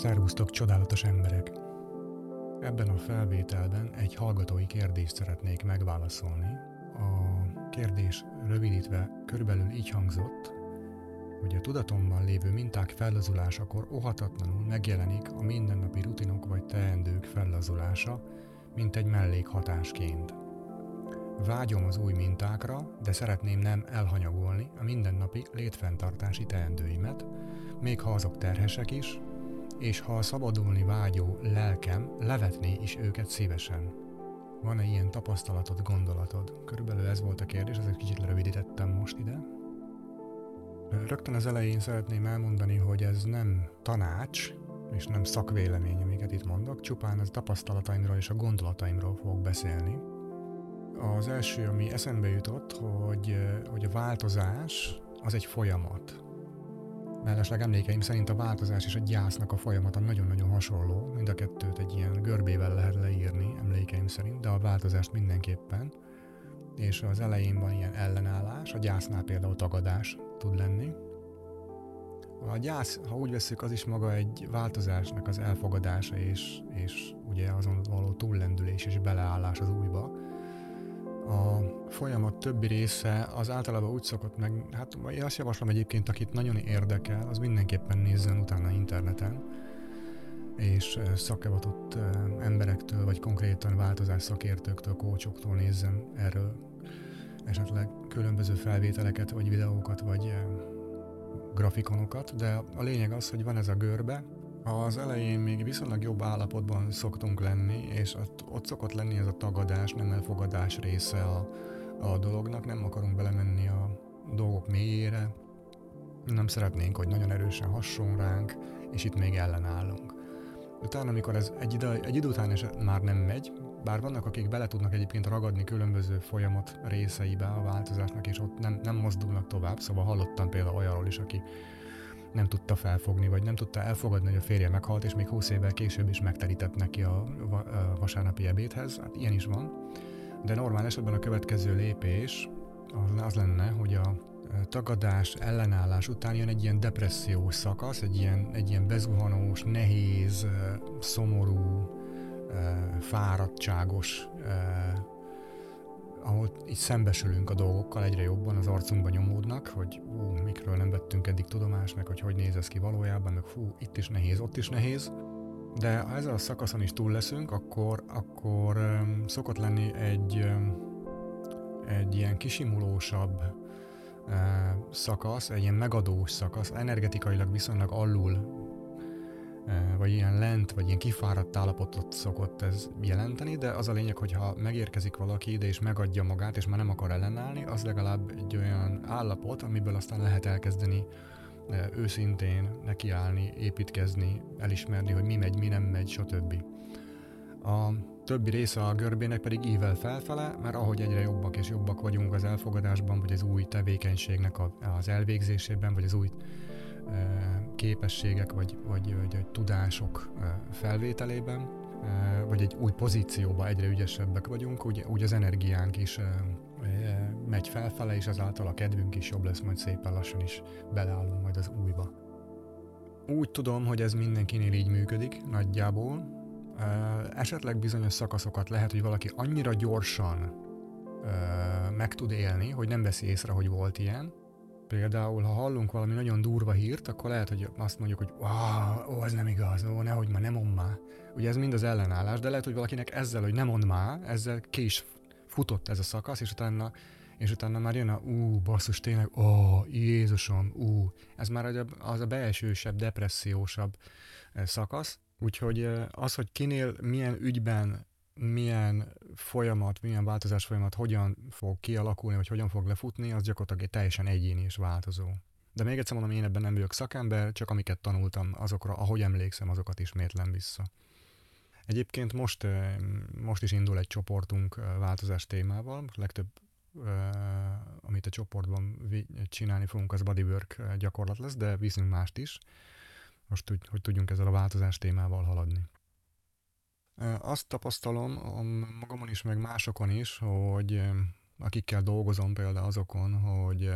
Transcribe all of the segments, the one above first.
Szervusztok, csodálatos emberek! Ebben a felvételben egy hallgatói kérdést szeretnék megválaszolni. A kérdés rövidítve körülbelül így hangzott, hogy a tudatomban lévő minták fellazulásakor óhatatlanul megjelenik a mindennapi rutinok vagy teendők fellazulása, mint egy mellékhatásként. Vágyom az új mintákra, de szeretném nem elhanyagolni a mindennapi létfenntartási teendőimet, még ha azok terhesek is, és ha a szabadulni vágyó lelkem levetné is őket szívesen. Van-e ilyen tapasztalatod, gondolatod? Körülbelül ez volt a kérdés, ezért kicsit lerövidítettem most ide. Rögtön az elején szeretném elmondani, hogy ez nem tanács, és nem szakvélemény, amiket itt mondok, csupán az tapasztalataimról és a gondolataimról fogok beszélni. Az első, ami eszembe jutott, hogy, hogy a változás az egy folyamat. Mellesleg emlékeim szerint a változás és a gyásznak a folyamata nagyon-nagyon hasonló, mind a kettőt egy ilyen görbével lehet leírni emlékeim szerint, de a változást mindenképpen. És az elején van ilyen ellenállás, a gyásznál például tagadás tud lenni. A gyász, ha úgy veszük, az is maga egy változásnak az elfogadása és, és ugye azon való túllendülés és beleállás az újba a folyamat többi része az általában úgy szokott meg, hát én azt javaslom egyébként, akit nagyon érdekel, az mindenképpen nézzen utána interneten, és szakavatott emberektől, vagy konkrétan változás szakértőktől, kócsoktól nézzen erről esetleg különböző felvételeket, vagy videókat, vagy grafikonokat, de a lényeg az, hogy van ez a görbe, az elején még viszonylag jobb állapotban szoktunk lenni, és ott, ott szokott lenni ez a tagadás, nem elfogadás része a, a dolognak, nem akarunk belemenni a dolgok mélyére, nem szeretnénk, hogy nagyon erősen hasson ránk, és itt még ellenállunk. Utána, amikor ez egy idő, egy idő után is már nem megy, bár vannak, akik bele tudnak egyébként ragadni különböző folyamat részeibe a változásnak, és ott nem, nem mozdulnak tovább, szóval hallottam például olyanról is, aki nem tudta felfogni, vagy nem tudta elfogadni, hogy a férje meghalt, és még 20 évvel később is megterített neki a vasárnapi ebédhez. Hát ilyen is van. De normál esetben a következő lépés az, az lenne, hogy a tagadás, ellenállás után jön egy ilyen depressziós szakasz, egy ilyen, egy ilyen bezuhanós, nehéz, szomorú, fáradtságos ahol így szembesülünk a dolgokkal egyre jobban, az arcunkba nyomódnak, hogy ú, mikről nem vettünk eddig tudomást, meg hogy hogy néz ez ki valójában, meg fú, itt is nehéz, ott is nehéz. De ha ezzel a szakaszon is túl leszünk, akkor, akkor um, szokott lenni egy, um, egy ilyen kisimulósabb uh, szakasz, egy ilyen megadós szakasz, energetikailag viszonylag alul vagy ilyen lent, vagy ilyen kifáradt állapotot szokott ez jelenteni, de az a lényeg, hogy ha megérkezik valaki ide és megadja magát, és már nem akar ellenállni, az legalább egy olyan állapot, amiből aztán lehet elkezdeni őszintén nekiállni, építkezni, elismerni, hogy mi megy, mi nem megy, stb. A többi része a görbének pedig ível felfele, mert ahogy egyre jobbak és jobbak vagyunk az elfogadásban, vagy az új tevékenységnek az elvégzésében, vagy az új képességek vagy, vagy, vagy, vagy tudások felvételében, vagy egy új pozícióba egyre ügyesebbek vagyunk, úgy, úgy az energiánk is megy felfele, és azáltal a kedvünk is jobb lesz, majd szépen lassan is beleállunk majd az újba. Úgy tudom, hogy ez mindenkinél így működik, nagyjából. Esetleg bizonyos szakaszokat lehet, hogy valaki annyira gyorsan meg tud élni, hogy nem veszi észre, hogy volt ilyen, Például, ha hallunk valami nagyon durva hírt, akkor lehet, hogy azt mondjuk, hogy ó, ez nem igaz, ó, nehogy már, nem mond már. Ugye ez mind az ellenállás, de lehet, hogy valakinek ezzel, hogy nem mond már, ezzel ki is futott ez a szakasz, és utána, és utána már jön a ú, basszus, tényleg, ó, Jézusom, ú. Ez már az a belsősebb, depressziósabb eh, szakasz. Úgyhogy eh, az, hogy kinél milyen ügyben milyen folyamat, milyen változás folyamat hogyan fog kialakulni, vagy hogyan fog lefutni, az gyakorlatilag egy teljesen egyéni és változó. De még egyszer mondom, én ebben nem vagyok szakember, csak amiket tanultam, azokra, ahogy emlékszem, azokat ismétlem vissza. Egyébként most, most is indul egy csoportunk változás témával, legtöbb amit a csoportban csinálni fogunk, az bodywork gyakorlat lesz, de viszünk mást is, most hogy tudjunk ezzel a változás témával haladni. Azt tapasztalom magamon is, meg másokon is, hogy akikkel dolgozom például azokon, hogy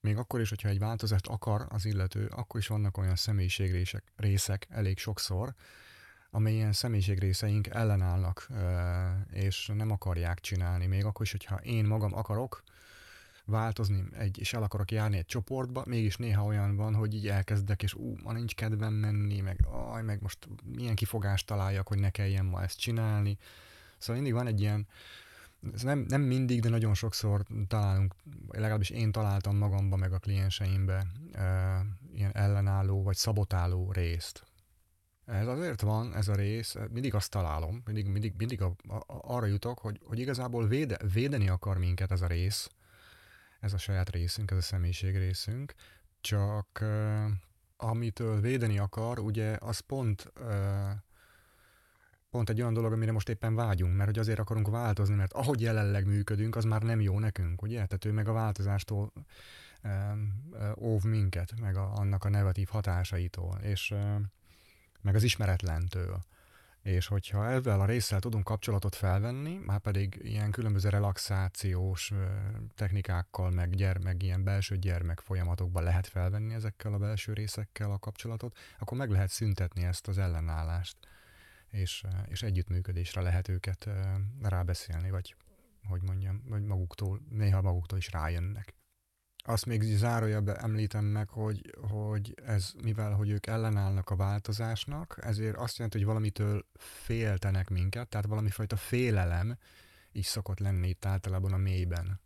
még akkor is, hogyha egy változást akar az illető, akkor is vannak olyan személyiségrészek részek elég sokszor, amelyen személyiségrészeink ellenállnak, és nem akarják csinálni. Még akkor is, hogyha én magam akarok változni, egy, és el akarok járni egy csoportba, mégis néha olyan van, hogy így elkezdek, és ú, ma nincs kedvem menni, meg aj, meg most milyen kifogást találjak, hogy ne kelljen ma ezt csinálni. Szóval mindig van egy ilyen, ez nem, nem mindig, de nagyon sokszor találunk, legalábbis én találtam magamba, meg a klienseimbe e, ilyen ellenálló vagy szabotáló részt. Ez azért van, ez a rész, mindig azt találom, mindig, mindig, mindig a, a, arra jutok, hogy, hogy igazából véde, védeni akar minket ez a rész, ez a saját részünk, ez a személyiség részünk, csak uh, amitől védeni akar, ugye az pont uh, pont egy olyan dolog, amire most éppen vágyunk, mert hogy azért akarunk változni, mert ahogy jelenleg működünk, az már nem jó nekünk, ugye? Tehát ő meg a változástól óv minket, meg a, annak a negatív hatásaitól, és meg az ismeretlentől. És hogyha ezzel a résszel tudunk kapcsolatot felvenni, már pedig ilyen különböző relaxációs technikákkal, meg, gyermek, ilyen belső gyermek folyamatokban lehet felvenni ezekkel a belső részekkel a kapcsolatot, akkor meg lehet szüntetni ezt az ellenállást és, és együttműködésre lehet őket rábeszélni, vagy hogy mondjam, vagy maguktól, néha maguktól is rájönnek. Azt még zárójelbe említem meg, hogy, hogy ez, mivel hogy ők ellenállnak a változásnak, ezért azt jelenti, hogy valamitől féltenek minket, tehát valami fajta félelem is szokott lenni itt általában a mélyben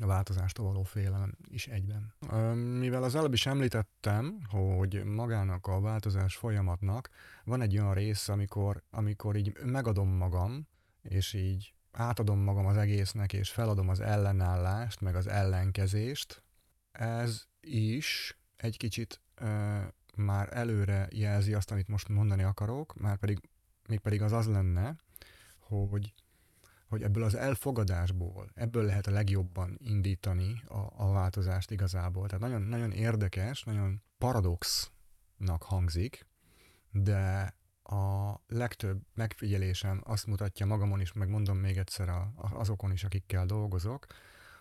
a változástól való félelem is egyben. Mivel az előbb is említettem, hogy magának a változás folyamatnak van egy olyan rész, amikor, amikor így megadom magam, és így átadom magam az egésznek, és feladom az ellenállást, meg az ellenkezést, ez is egy kicsit ö, már előre jelzi azt, amit most mondani akarok, már pedig, még pedig az az lenne, hogy hogy ebből az elfogadásból, ebből lehet a legjobban indítani a, a változást igazából. Tehát nagyon, nagyon érdekes, nagyon paradoxnak hangzik, de a legtöbb megfigyelésem azt mutatja magamon is, meg mondom még egyszer a, azokon is, akikkel dolgozok,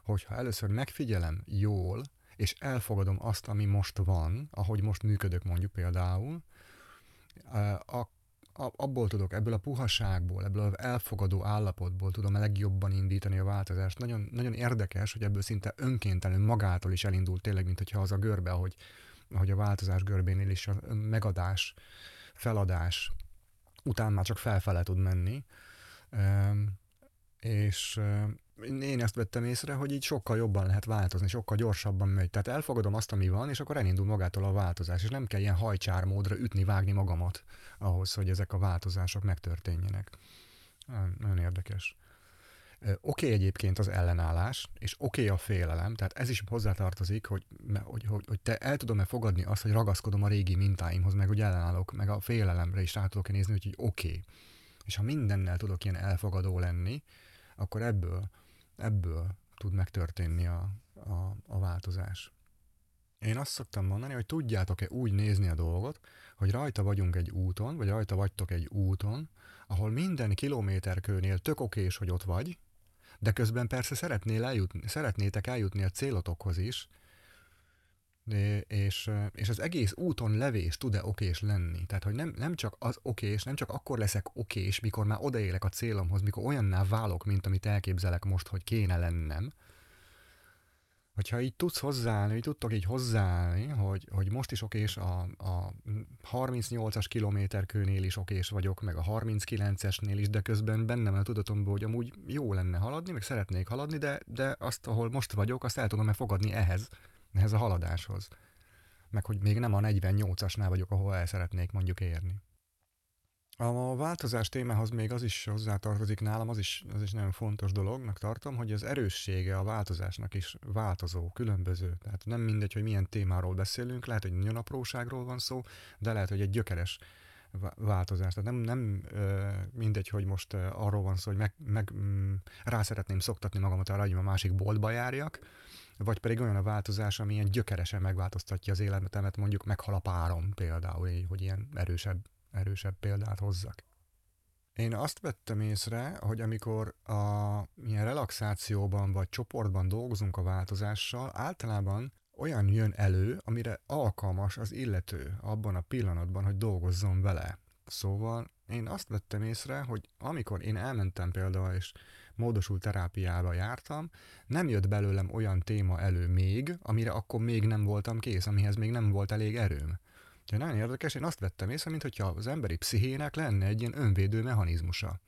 hogyha először megfigyelem jól, és elfogadom azt, ami most van, ahogy most működök mondjuk például, akkor abból tudok, ebből a puhaságból, ebből az elfogadó állapotból tudom a legjobban indítani a változást. Nagyon, nagyon érdekes, hogy ebből szinte önkéntelenül magától is elindult tényleg, mint hogyha az a görbe, ahogy, ahogy a változás görbénél is a megadás, feladás után már csak felfele tud menni. És én ezt vettem észre, hogy így sokkal jobban lehet változni, sokkal gyorsabban megy. Tehát elfogadom azt, ami van, és akkor elindul magától a változás, és nem kell ilyen hajcsármódra ütni, vágni magamat ahhoz, hogy ezek a változások megtörténjenek. Nagyon érdekes. Oké okay egyébként az ellenállás, és oké okay a félelem, tehát ez is hozzátartozik, hogy, hogy, hogy, hogy te el tudom-e fogadni azt, hogy ragaszkodom a régi mintáimhoz, meg hogy ellenállok, meg a félelemre is rá tudok nézni, hogy oké. Okay. És ha mindennel tudok ilyen elfogadó lenni, akkor ebből ebből tud megtörténni a, a, a változás. Én azt szoktam mondani, hogy tudjátok-e úgy nézni a dolgot, hogy rajta vagyunk egy úton, vagy rajta vagytok egy úton, ahol minden kilométerkőnél tök okés, hogy ott vagy, de közben persze szeretnél eljutni, szeretnétek eljutni a célotokhoz is, és, és az egész úton levés tud-e okés lenni. Tehát, hogy nem, nem csak az okés, nem csak akkor leszek okés, mikor már odaélek a célomhoz, mikor olyanná válok, mint amit elképzelek most, hogy kéne lennem, hogyha így tudsz hozzáállni, hogy tudtok így hozzáállni, hogy, hogy most is okés a, a 38-as kilométerkőnél is okés vagyok, meg a 39-esnél is, de közben bennem a tudatomból, hogy amúgy jó lenne haladni, meg szeretnék haladni, de, de azt, ahol most vagyok, azt el tudom-e ehhez, ehhez a haladáshoz. Meg hogy még nem a 48-asnál vagyok, ahol el szeretnék mondjuk érni. A változás témához még az is hozzátartozik nálam, az is, az is nagyon fontos dolognak tartom, hogy az erőssége a változásnak is változó, különböző. Tehát nem mindegy, hogy milyen témáról beszélünk, lehet, hogy nagyon apróságról van szó, de lehet, hogy egy gyökeres változás. Tehát nem, nem mindegy, hogy most arról van szó, hogy meg, meg mm, rá szeretném szoktatni magamat arra, hogy a másik boltba járjak, vagy pedig olyan a változás, ami ilyen gyökeresen megváltoztatja az életemet, mondjuk meghal a párom például, hogy ilyen erősebb, erősebb példát hozzak. Én azt vettem észre, hogy amikor a ilyen relaxációban vagy csoportban dolgozunk a változással, általában olyan jön elő, amire alkalmas az illető abban a pillanatban, hogy dolgozzon vele. Szóval én azt vettem észre, hogy amikor én elmentem például, és módosult terápiába jártam, nem jött belőlem olyan téma elő még, amire akkor még nem voltam kész, amihez még nem volt elég erőm. Úgyhogy nagyon érdekes, én azt vettem észre, mintha az emberi pszichének lenne egy ilyen önvédő mechanizmusa.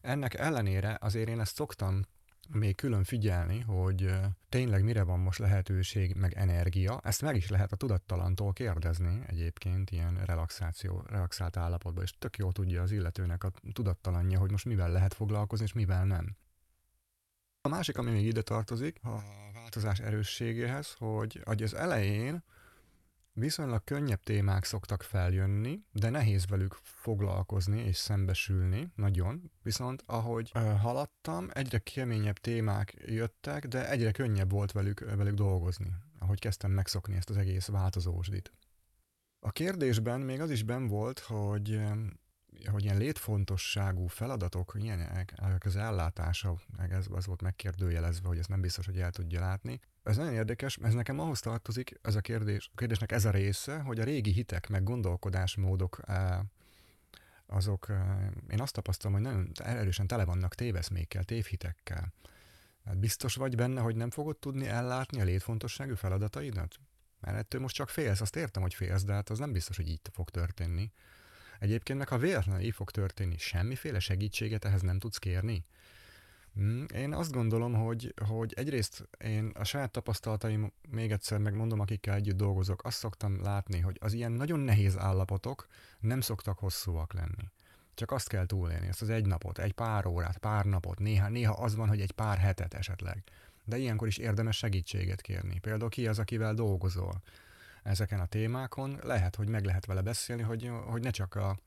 Ennek ellenére azért én ezt szoktam még külön figyelni, hogy tényleg mire van most lehetőség, meg energia. Ezt meg is lehet a tudattalantól kérdezni egyébként ilyen relaxáció, relaxált állapotban, és tök jó tudja az illetőnek a tudattalanja, hogy most mivel lehet foglalkozni, és mivel nem. A másik, ami még ide tartozik, a változás erősségéhez, hogy, hogy az elején Viszonylag könnyebb témák szoktak feljönni, de nehéz velük foglalkozni és szembesülni, nagyon. Viszont ahogy ö, haladtam, egyre keményebb témák jöttek, de egyre könnyebb volt velük, velük dolgozni, ahogy kezdtem megszokni ezt az egész változósdit. A kérdésben még az is ben volt, hogy hogy ilyen létfontosságú feladatok, ilyenek, az ellátása, meg ez az volt megkérdőjelezve, hogy ez nem biztos, hogy el tudja látni. Ez nagyon érdekes, ez nekem ahhoz tartozik, ez a kérdés, a kérdésnek ez a része, hogy a régi hitek, meg gondolkodásmódok azok, én azt tapasztalom, hogy nagyon erősen tele vannak téveszmékkel, tévhitekkel. Hát biztos vagy benne, hogy nem fogod tudni ellátni a létfontosságú feladataidat? Mert ettől most csak félsz, azt értem, hogy félsz, de hát az nem biztos, hogy így fog történni. Egyébként meg ha véletlenül így fog történni, semmiféle segítséget ehhez nem tudsz kérni. Mm, én azt gondolom, hogy, hogy egyrészt én a saját tapasztalataim, még egyszer megmondom, akikkel együtt dolgozok, azt szoktam látni, hogy az ilyen nagyon nehéz állapotok nem szoktak hosszúak lenni. Csak azt kell túlélni, ezt az egy napot, egy pár órát, pár napot, néha, néha az van, hogy egy pár hetet esetleg. De ilyenkor is érdemes segítséget kérni. Például ki az, akivel dolgozol ezeken a témákon, lehet, hogy meg lehet vele beszélni, hogy, hogy ne csak a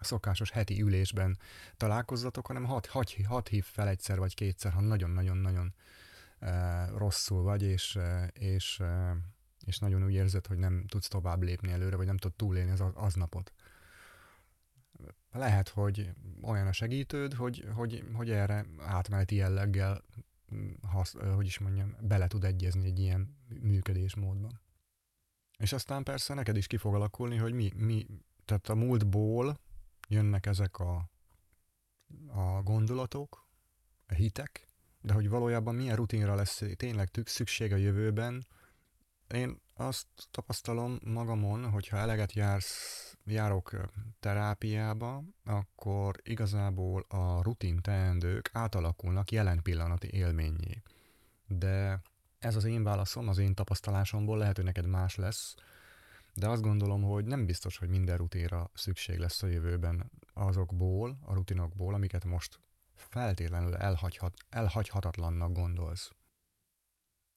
szokásos heti ülésben találkozzatok, hanem hat, hat, hat hív fel egyszer vagy kétszer, ha nagyon-nagyon-nagyon e, rosszul vagy, és, e, és, e, és nagyon úgy érzed, hogy nem tudsz tovább lépni előre, vagy nem tudod túlélni az aznapot. Lehet, hogy olyan a segítőd, hogy, hogy, hogy erre átmeneti jelleggel, hasz, hogy is mondjam, bele tud egyezni egy ilyen működésmódban. És aztán persze neked is ki fog alakulni, hogy mi, mi tehát a múltból jönnek ezek a, a gondolatok, a hitek, de hogy valójában milyen rutinra lesz tényleg szükség a jövőben, én azt tapasztalom magamon, hogyha eleget jársz, járok terápiába, akkor igazából a rutin teendők átalakulnak jelen pillanati élményé. De ez az én válaszom, az én tapasztalásomból lehet, hogy neked más lesz, de azt gondolom, hogy nem biztos, hogy minden rutinra szükség lesz a jövőben azokból, a rutinokból, amiket most feltétlenül elhagyhat, elhagyhatatlannak gondolsz.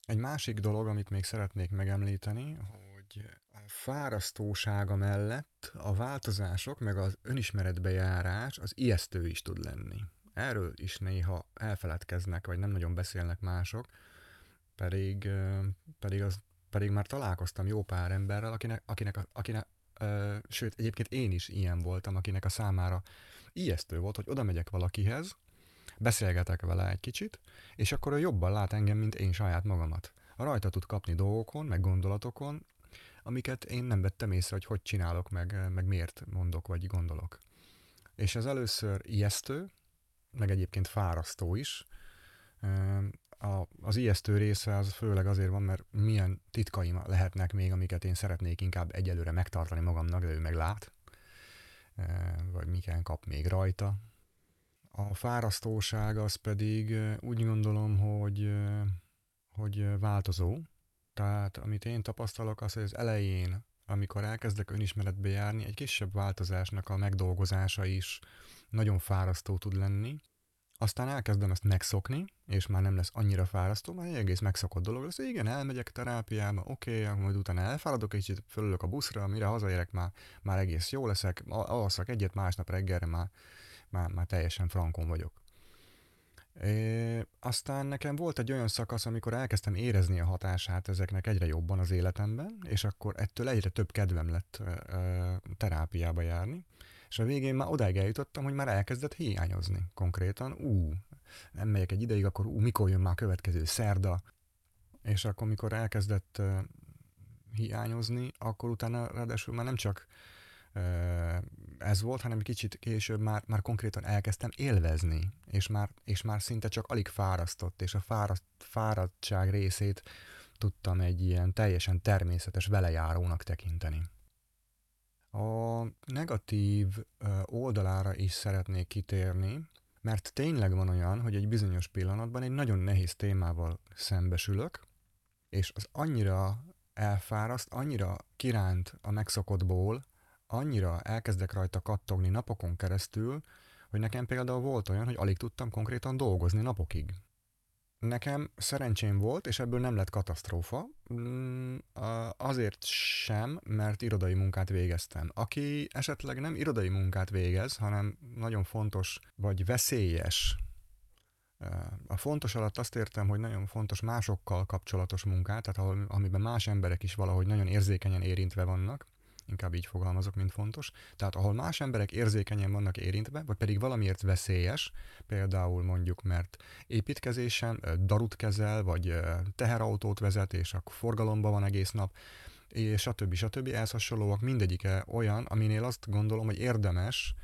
Egy másik dolog, amit még szeretnék megemlíteni, hogy a fárasztósága mellett a változások, meg az önismeretbejárás az ijesztő is tud lenni. Erről is néha elfeledkeznek, vagy nem nagyon beszélnek mások, pedig, pedig, az, pedig már találkoztam jó pár emberrel, akinek, akinek, akinek ö, sőt, egyébként én is ilyen voltam, akinek a számára ijesztő volt, hogy oda megyek valakihez, beszélgetek vele egy kicsit, és akkor ő jobban lát engem, mint én saját magamat. A rajta tud kapni dolgokon, meg gondolatokon, amiket én nem vettem észre, hogy hogy csinálok, meg, meg miért mondok, vagy gondolok. És ez először ijesztő, meg egyébként fárasztó is, a, az ijesztő része az főleg azért van, mert milyen titkaim lehetnek még, amiket én szeretnék inkább egyelőre megtartani magamnak, de ő meg lát, vagy miken kap még rajta. A fárasztóság az pedig úgy gondolom, hogy, hogy változó. Tehát amit én tapasztalok, az, hogy az elején, amikor elkezdek önismeretbe járni, egy kisebb változásnak a megdolgozása is nagyon fárasztó tud lenni, aztán elkezdem ezt megszokni, és már nem lesz annyira fárasztó, már egy egész megszokott dolog lesz. Igen, elmegyek terápiába, oké, okay, majd utána elfáradok, és kicsit fölülök a buszra, mire hazaérek, már, már egész jó leszek, alszak egyet, másnap reggelre már, már, már teljesen frankon vagyok. É, aztán nekem volt egy olyan szakasz, amikor elkezdtem érezni a hatását ezeknek egyre jobban az életemben, és akkor ettől egyre több kedvem lett ö, terápiába járni. És a végén már odáig eljutottam, hogy már elkezdett hiányozni konkrétan. Ú, nem megyek egy ideig, akkor ú, mikor jön már a következő szerda? És akkor, mikor elkezdett uh, hiányozni, akkor utána ráadásul már nem csak uh, ez volt, hanem kicsit később már, már konkrétan elkezdtem élvezni, és már, és már szinte csak alig fárasztott, és a fáraszt, fáradtság részét tudtam egy ilyen teljesen természetes velejárónak tekinteni. A negatív oldalára is szeretnék kitérni, mert tényleg van olyan, hogy egy bizonyos pillanatban egy nagyon nehéz témával szembesülök, és az annyira elfáraszt, annyira kiránt a megszokottból, annyira elkezdek rajta kattogni napokon keresztül, hogy nekem például volt olyan, hogy alig tudtam konkrétan dolgozni napokig. Nekem szerencsém volt, és ebből nem lett katasztrófa, mm, azért sem, mert irodai munkát végeztem. Aki esetleg nem irodai munkát végez, hanem nagyon fontos vagy veszélyes a fontos alatt azt értem, hogy nagyon fontos másokkal kapcsolatos munkát, tehát ahol, amiben más emberek is valahogy nagyon érzékenyen érintve vannak, inkább így fogalmazok, mint fontos. Tehát ahol más emberek érzékenyen vannak érintve, vagy pedig valamiért veszélyes, például mondjuk, mert építkezésen darut kezel, vagy teherautót vezet, és akkor forgalomban van egész nap, és stb. stb. Ehhez hasonlóak mindegyike olyan, aminél azt gondolom, hogy érdemes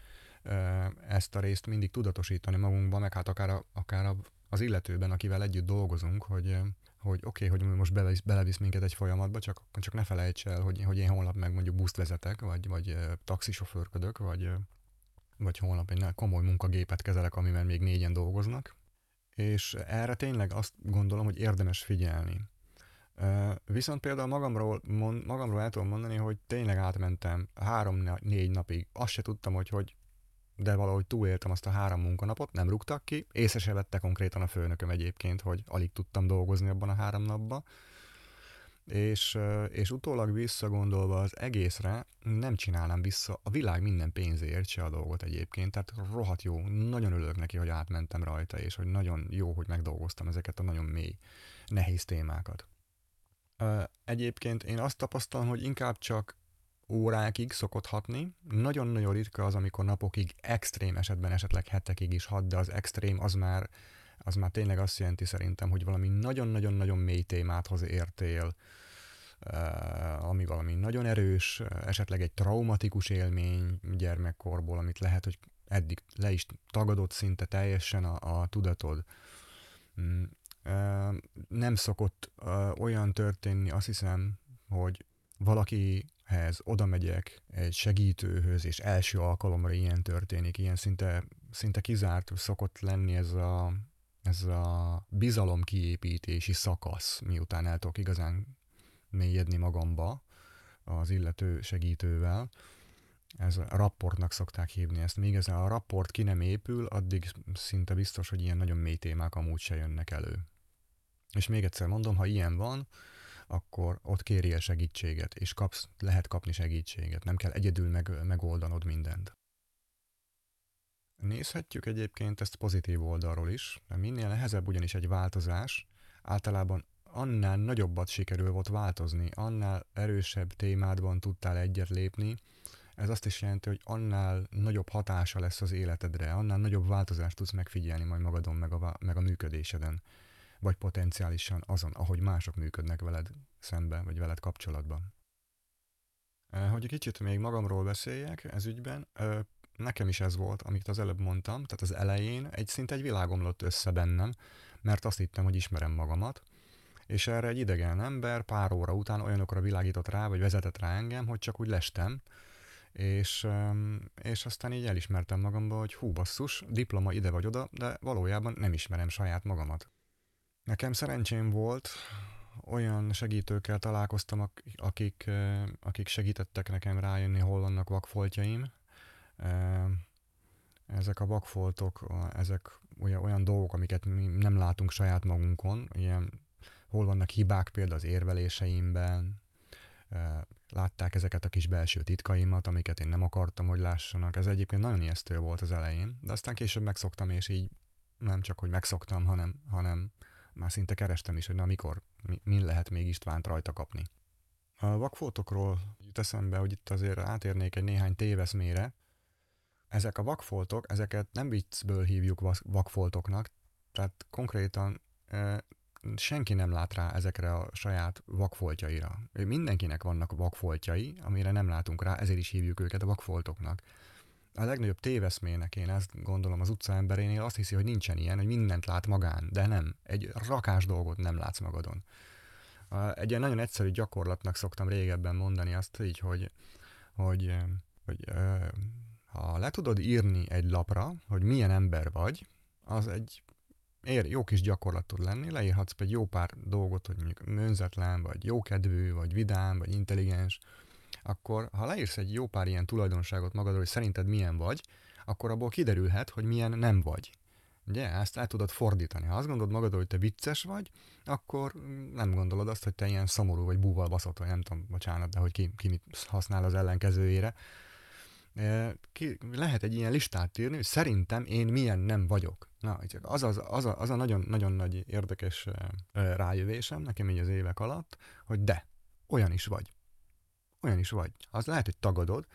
ezt a részt mindig tudatosítani magunkban, meg hát akár, a, akár az illetőben, akivel együtt dolgozunk, hogy hogy oké, okay, hogy most belevisz, belevisz minket egy folyamatba, csak, csak ne felejts el, hogy, hogy én holnap meg mondjuk buszt vezetek, vagy, vagy taxisofőrködök, vagy, vagy holnap egy komoly munkagépet kezelek, amivel még négyen dolgoznak. És erre tényleg azt gondolom, hogy érdemes figyelni. Viszont például magamról, magamról el tudom mondani, hogy tényleg átmentem három-négy napig. Azt se tudtam, hogy hogy de valahogy túléltem azt a három munkanapot, nem rúgtak ki, észre se vette konkrétan a főnököm egyébként, hogy alig tudtam dolgozni abban a három napban. És, és utólag visszagondolva az egészre nem csinálnám vissza a világ minden pénzért se a dolgot egyébként, tehát rohadt jó, nagyon örülök neki, hogy átmentem rajta, és hogy nagyon jó, hogy megdolgoztam ezeket a nagyon mély, nehéz témákat. Egyébként én azt tapasztalom, hogy inkább csak órákig szokott hatni. Nagyon-nagyon ritka az, amikor napokig, extrém esetben esetleg hetekig is hat, de az extrém az már, az már tényleg azt jelenti szerintem, hogy valami nagyon-nagyon-nagyon mély témáthoz értél, eh, ami valami nagyon erős, esetleg egy traumatikus élmény gyermekkorból, amit lehet, hogy eddig le is tagadott szinte teljesen a, a tudatod. Mm, eh, nem szokott eh, olyan történni, azt hiszem, hogy valaki hez oda megyek egy segítőhöz, és első alkalomra ilyen történik, ilyen szinte, szinte kizárt szokott lenni ez a, ez a bizalom kiépítési szakasz, miután el tudok igazán mélyedni magamba az illető segítővel. Ez a rapportnak szokták hívni ezt. Míg ez a rapport ki nem épül, addig szinte biztos, hogy ilyen nagyon mély témák amúgy se jönnek elő. És még egyszer mondom, ha ilyen van, akkor ott kéri el segítséget, és kapsz, lehet kapni segítséget, nem kell egyedül meg, megoldanod mindent. Nézhetjük egyébként ezt pozitív oldalról is, mert minél nehezebb ugyanis egy változás, általában annál nagyobbat sikerül volt változni, annál erősebb témádban tudtál egyet lépni, ez azt is jelenti, hogy annál nagyobb hatása lesz az életedre, annál nagyobb változást tudsz megfigyelni majd magadon, meg a, meg a működéseden vagy potenciálisan azon, ahogy mások működnek veled szemben, vagy veled kapcsolatban. Hogy egy kicsit még magamról beszéljek ez ügyben, nekem is ez volt, amit az előbb mondtam, tehát az elején egy szinte egy világomlott össze bennem, mert azt hittem, hogy ismerem magamat, és erre egy idegen ember pár óra után olyanokra világított rá, vagy vezetett rá engem, hogy csak úgy lestem, és, és aztán így elismertem magamba, hogy hú basszus, diploma ide vagy oda, de valójában nem ismerem saját magamat. Nekem szerencsém volt, olyan segítőkkel találkoztam, akik, akik segítettek nekem rájönni, hol vannak vakfoltjaim. Ezek a vakfoltok, ezek olyan, dolgok, amiket mi nem látunk saját magunkon, ilyen, hol vannak hibák például az érveléseimben, látták ezeket a kis belső titkaimat, amiket én nem akartam, hogy lássanak. Ez egyébként nagyon ijesztő volt az elején, de aztán később megszoktam, és így nem csak, hogy megszoktam, hanem, hanem már szinte kerestem is, hogy na mikor, mi, min lehet még Istvánt rajta kapni. A vakfoltokról jut eszembe, hogy itt azért átérnék egy néhány téveszmére. ezek a vakfoltok, ezeket nem viccből hívjuk vakfoltoknak, tehát konkrétan senki nem lát rá ezekre a saját vakfoltjaira. Mindenkinek vannak vakfoltjai, amire nem látunk rá, ezért is hívjuk őket a vakfoltoknak. A legnagyobb téveszmének én ezt gondolom az utca emberénél azt hiszi, hogy nincsen ilyen, hogy mindent lát magán, de nem. Egy rakás dolgot nem látsz magadon. Egy ilyen nagyon egyszerű gyakorlatnak szoktam régebben mondani azt így, hogy, hogy, hogy ha le tudod írni egy lapra, hogy milyen ember vagy, az egy ér, jó kis gyakorlat tud lenni, leírhatsz egy jó pár dolgot, hogy mondjuk önzetlen, vagy jókedvű, vagy vidám, vagy intelligens, akkor ha leírsz egy jó pár ilyen tulajdonságot magadról, hogy szerinted milyen vagy, akkor abból kiderülhet, hogy milyen nem vagy. Ugye, ezt el tudod fordítani. Ha azt gondolod magadról, hogy te vicces vagy, akkor nem gondolod azt, hogy te ilyen szomorú vagy búval baszott, vagy nem tudom, bocsánat, de hogy ki, ki mit használ az ellenkezőjére. Ki, lehet egy ilyen listát írni, hogy szerintem én milyen nem vagyok. Na, az, az, az, a, az a nagyon, nagyon nagy érdekes rájövésem nekem így az évek alatt, hogy de, olyan is vagy. Olyan is vagy. Az lehet, hogy tagadod,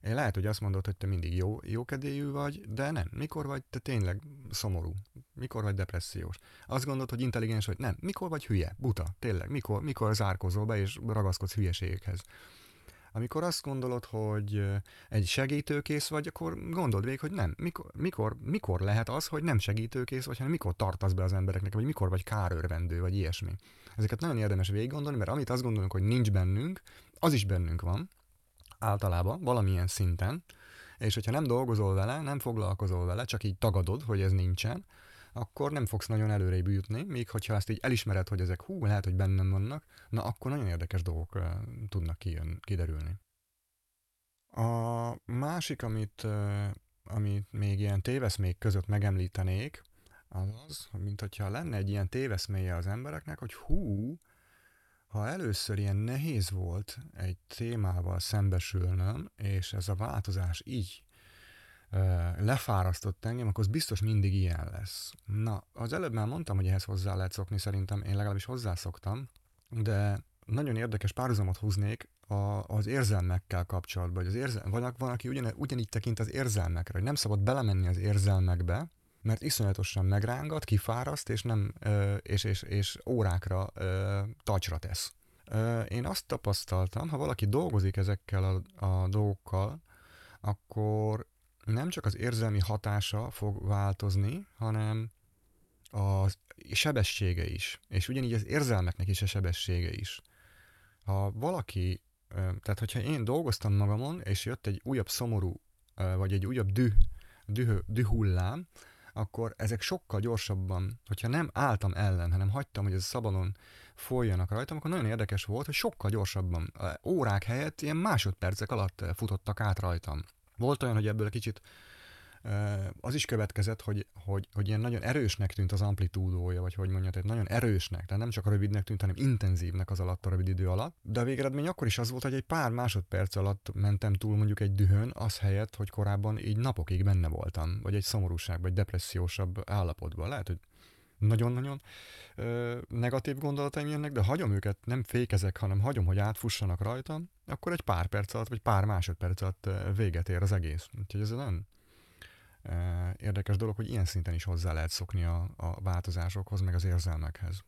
lehet, hogy azt mondod, hogy te mindig jó, jókedélyű vagy, de nem. Mikor vagy te tényleg szomorú? Mikor vagy depressziós? Azt gondolod, hogy intelligens vagy? Nem. Mikor vagy hülye? Buta? Tényleg? Mikor, mikor zárkozol be és ragaszkodsz hülyeségekhez? Amikor azt gondolod, hogy egy segítőkész vagy, akkor gondold végig, hogy nem. Mikor, mikor, mikor lehet az, hogy nem segítőkész vagy, hanem mikor tartasz be az embereknek, vagy mikor vagy kárőrvendő, vagy ilyesmi. Ezeket nagyon érdemes végig gondolni, mert amit azt gondolunk, hogy nincs bennünk, az is bennünk van, általában, valamilyen szinten, és hogyha nem dolgozol vele, nem foglalkozol vele, csak így tagadod, hogy ez nincsen, akkor nem fogsz nagyon előrébb jutni, míg hogyha ezt így elismered, hogy ezek hú, lehet, hogy bennem vannak, na akkor nagyon érdekes dolgok uh, tudnak kijön, kiderülni. A másik, amit, uh, amit még ilyen téveszmék között megemlítenék, az az, mint hogyha lenne egy ilyen téveszméje az embereknek, hogy hú, ha először ilyen nehéz volt egy témával szembesülnöm, és ez a változás így lefárasztott engem, akkor az biztos mindig ilyen lesz. Na, az előbb már mondtam, hogy ehhez hozzá lehet szokni, szerintem én legalábbis hozzászoktam, de nagyon érdekes párhuzamot húznék a, az érzelmekkel kapcsolatban, hogy az érzel, van, van, aki ugyan, ugyanígy tekint az érzelmekre, hogy nem szabad belemenni az érzelmekbe, mert iszonyatosan megrángat, kifáraszt, és, nem, és, és, és órákra tacsra tesz. Én azt tapasztaltam, ha valaki dolgozik ezekkel a, a dolgokkal, akkor nem csak az érzelmi hatása fog változni, hanem a sebessége is. És ugyanígy az érzelmeknek is a sebessége is. Ha valaki, tehát hogyha én dolgoztam magamon, és jött egy újabb szomorú, vagy egy újabb düh, düh, hullám, akkor ezek sokkal gyorsabban, hogyha nem álltam ellen, hanem hagytam, hogy ez szabadon folyjanak rajtam, akkor nagyon érdekes volt, hogy sokkal gyorsabban, órák helyett ilyen másodpercek alatt futottak át rajtam. Volt olyan, hogy ebből kicsit az is következett, hogy, hogy, hogy ilyen nagyon erősnek tűnt az amplitúdója, vagy hogy mondja, tehát nagyon erősnek, tehát nem csak rövidnek tűnt, hanem intenzívnek az alatt a rövid idő alatt. De a végeredmény akkor is az volt, hogy egy pár másodperc alatt mentem túl mondjuk egy dühön, az helyett, hogy korábban így napokig benne voltam, vagy egy szomorúság, vagy depressziósabb állapotban. Lehet, hogy nagyon-nagyon ö, negatív gondolataim jönnek, de hagyom őket, nem fékezek, hanem hagyom, hogy átfussanak rajtam, akkor egy pár perc alatt, vagy pár másodperc alatt véget ér az egész. Úgyhogy ez nagyon érdekes dolog, hogy ilyen szinten is hozzá lehet szokni a, a változásokhoz, meg az érzelmekhez.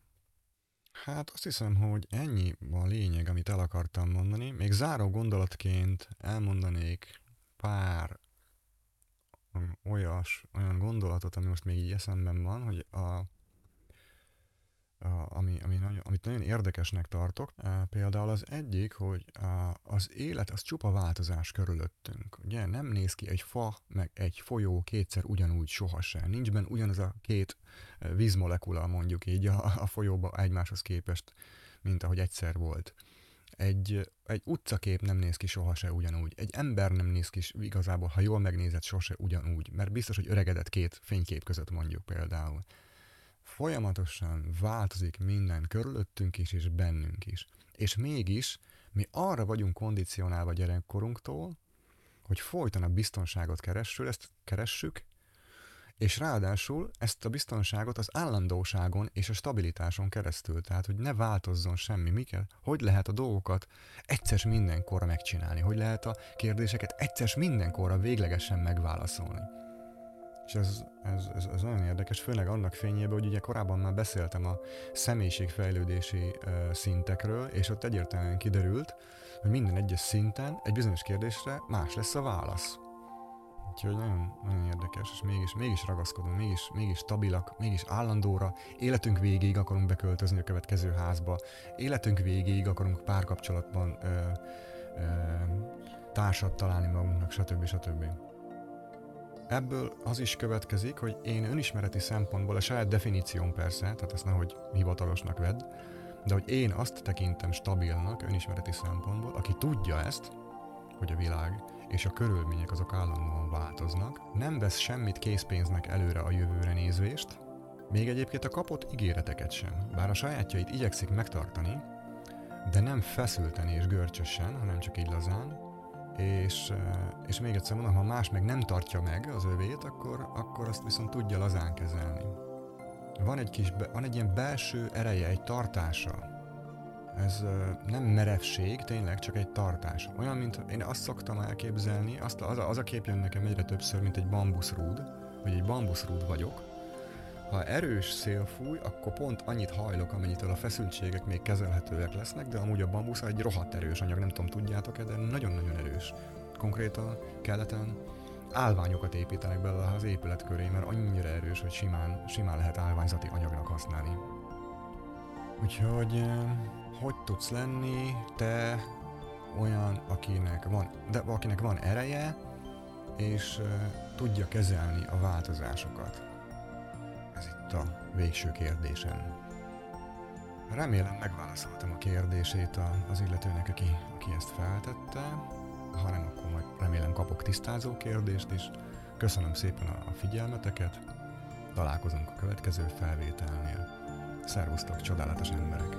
Hát azt hiszem, hogy ennyi a lényeg, amit el akartam mondani. Még záró gondolatként elmondanék pár olyas, olyan gondolatot, ami most még így eszemben van, hogy a, ami, ami nagyon, amit nagyon érdekesnek tartok. Például az egyik, hogy az élet az csupa változás körülöttünk. Ugye nem néz ki egy fa, meg egy folyó kétszer ugyanúgy sohasem. Nincs benne ugyanaz a két vízmolekula mondjuk így a, a folyóba egymáshoz képest, mint ahogy egyszer volt. Egy, egy utcakép nem néz ki sohasem ugyanúgy. Egy ember nem néz ki igazából, ha jól megnézed, sose ugyanúgy. Mert biztos, hogy öregedett két fénykép között mondjuk például folyamatosan változik minden körülöttünk is, és bennünk is. És mégis mi arra vagyunk kondicionálva gyerekkorunktól, hogy folyton a biztonságot keressük, ezt keressük, és ráadásul ezt a biztonságot az állandóságon és a stabilitáson keresztül, tehát hogy ne változzon semmi, mi kell, hogy lehet a dolgokat egyszer mindenkorra megcsinálni, hogy lehet a kérdéseket egyszer mindenkorra véglegesen megválaszolni. És ez, ez, ez, ez nagyon érdekes, főleg annak fényében, hogy ugye korábban már beszéltem a személyiségfejlődési uh, szintekről, és ott egyértelműen kiderült, hogy minden egyes szinten egy bizonyos kérdésre más lesz a válasz. Úgyhogy nagyon, nagyon érdekes, és mégis, mégis ragaszkodunk, mégis, mégis stabilak, mégis állandóra, életünk végéig akarunk beköltözni a következő házba, életünk végéig akarunk párkapcsolatban ö, ö, társat találni magunknak, stb. stb. Ebből az is következik, hogy én önismereti szempontból, a saját definícióm persze, tehát ezt nehogy hivatalosnak vedd, de hogy én azt tekintem stabilnak önismereti szempontból, aki tudja ezt, hogy a világ és a körülmények azok állandóan változnak, nem vesz semmit készpénznek előre a jövőre nézvést, még egyébként a kapott ígéreteket sem, bár a sajátjait igyekszik megtartani, de nem feszülten és görcsösen, hanem csak így lazán, és, eh, és még egyszer mondom, ha más meg nem tartja meg az övét, akkor, akkor azt viszont tudja lazán kezelni. Van egy kis, van egy ilyen belső ereje, egy tartása, ez nem merevség, tényleg csak egy tartás. Olyan, mint én azt szoktam elképzelni, azt, az, a, az a kép jön nekem egyre többször, mint egy bambuszrúd, hogy egy bambuszrúd vagyok. Ha erős szél fúj, akkor pont annyit hajlok, amennyitől a feszültségek még kezelhetőek lesznek, de amúgy a bambusz egy rohadt erős anyag, nem tudom, tudjátok-e, de nagyon-nagyon erős. Konkrétan keleten állványokat építenek belőle az épület köré, mert annyira erős, hogy simán, simán lehet állványzati anyagnak használni. Úgyhogy hogy tudsz lenni te olyan, akinek van, de akinek van ereje, és uh, tudja kezelni a változásokat? A végső kérdésem. Remélem megválaszoltam a kérdését az illetőnek, aki, aki ezt feltette. Ha nem, akkor majd remélem kapok tisztázó kérdést is. Köszönöm szépen a figyelmeteket. Találkozunk a következő felvételnél. Szervusztok, csodálatos emberek!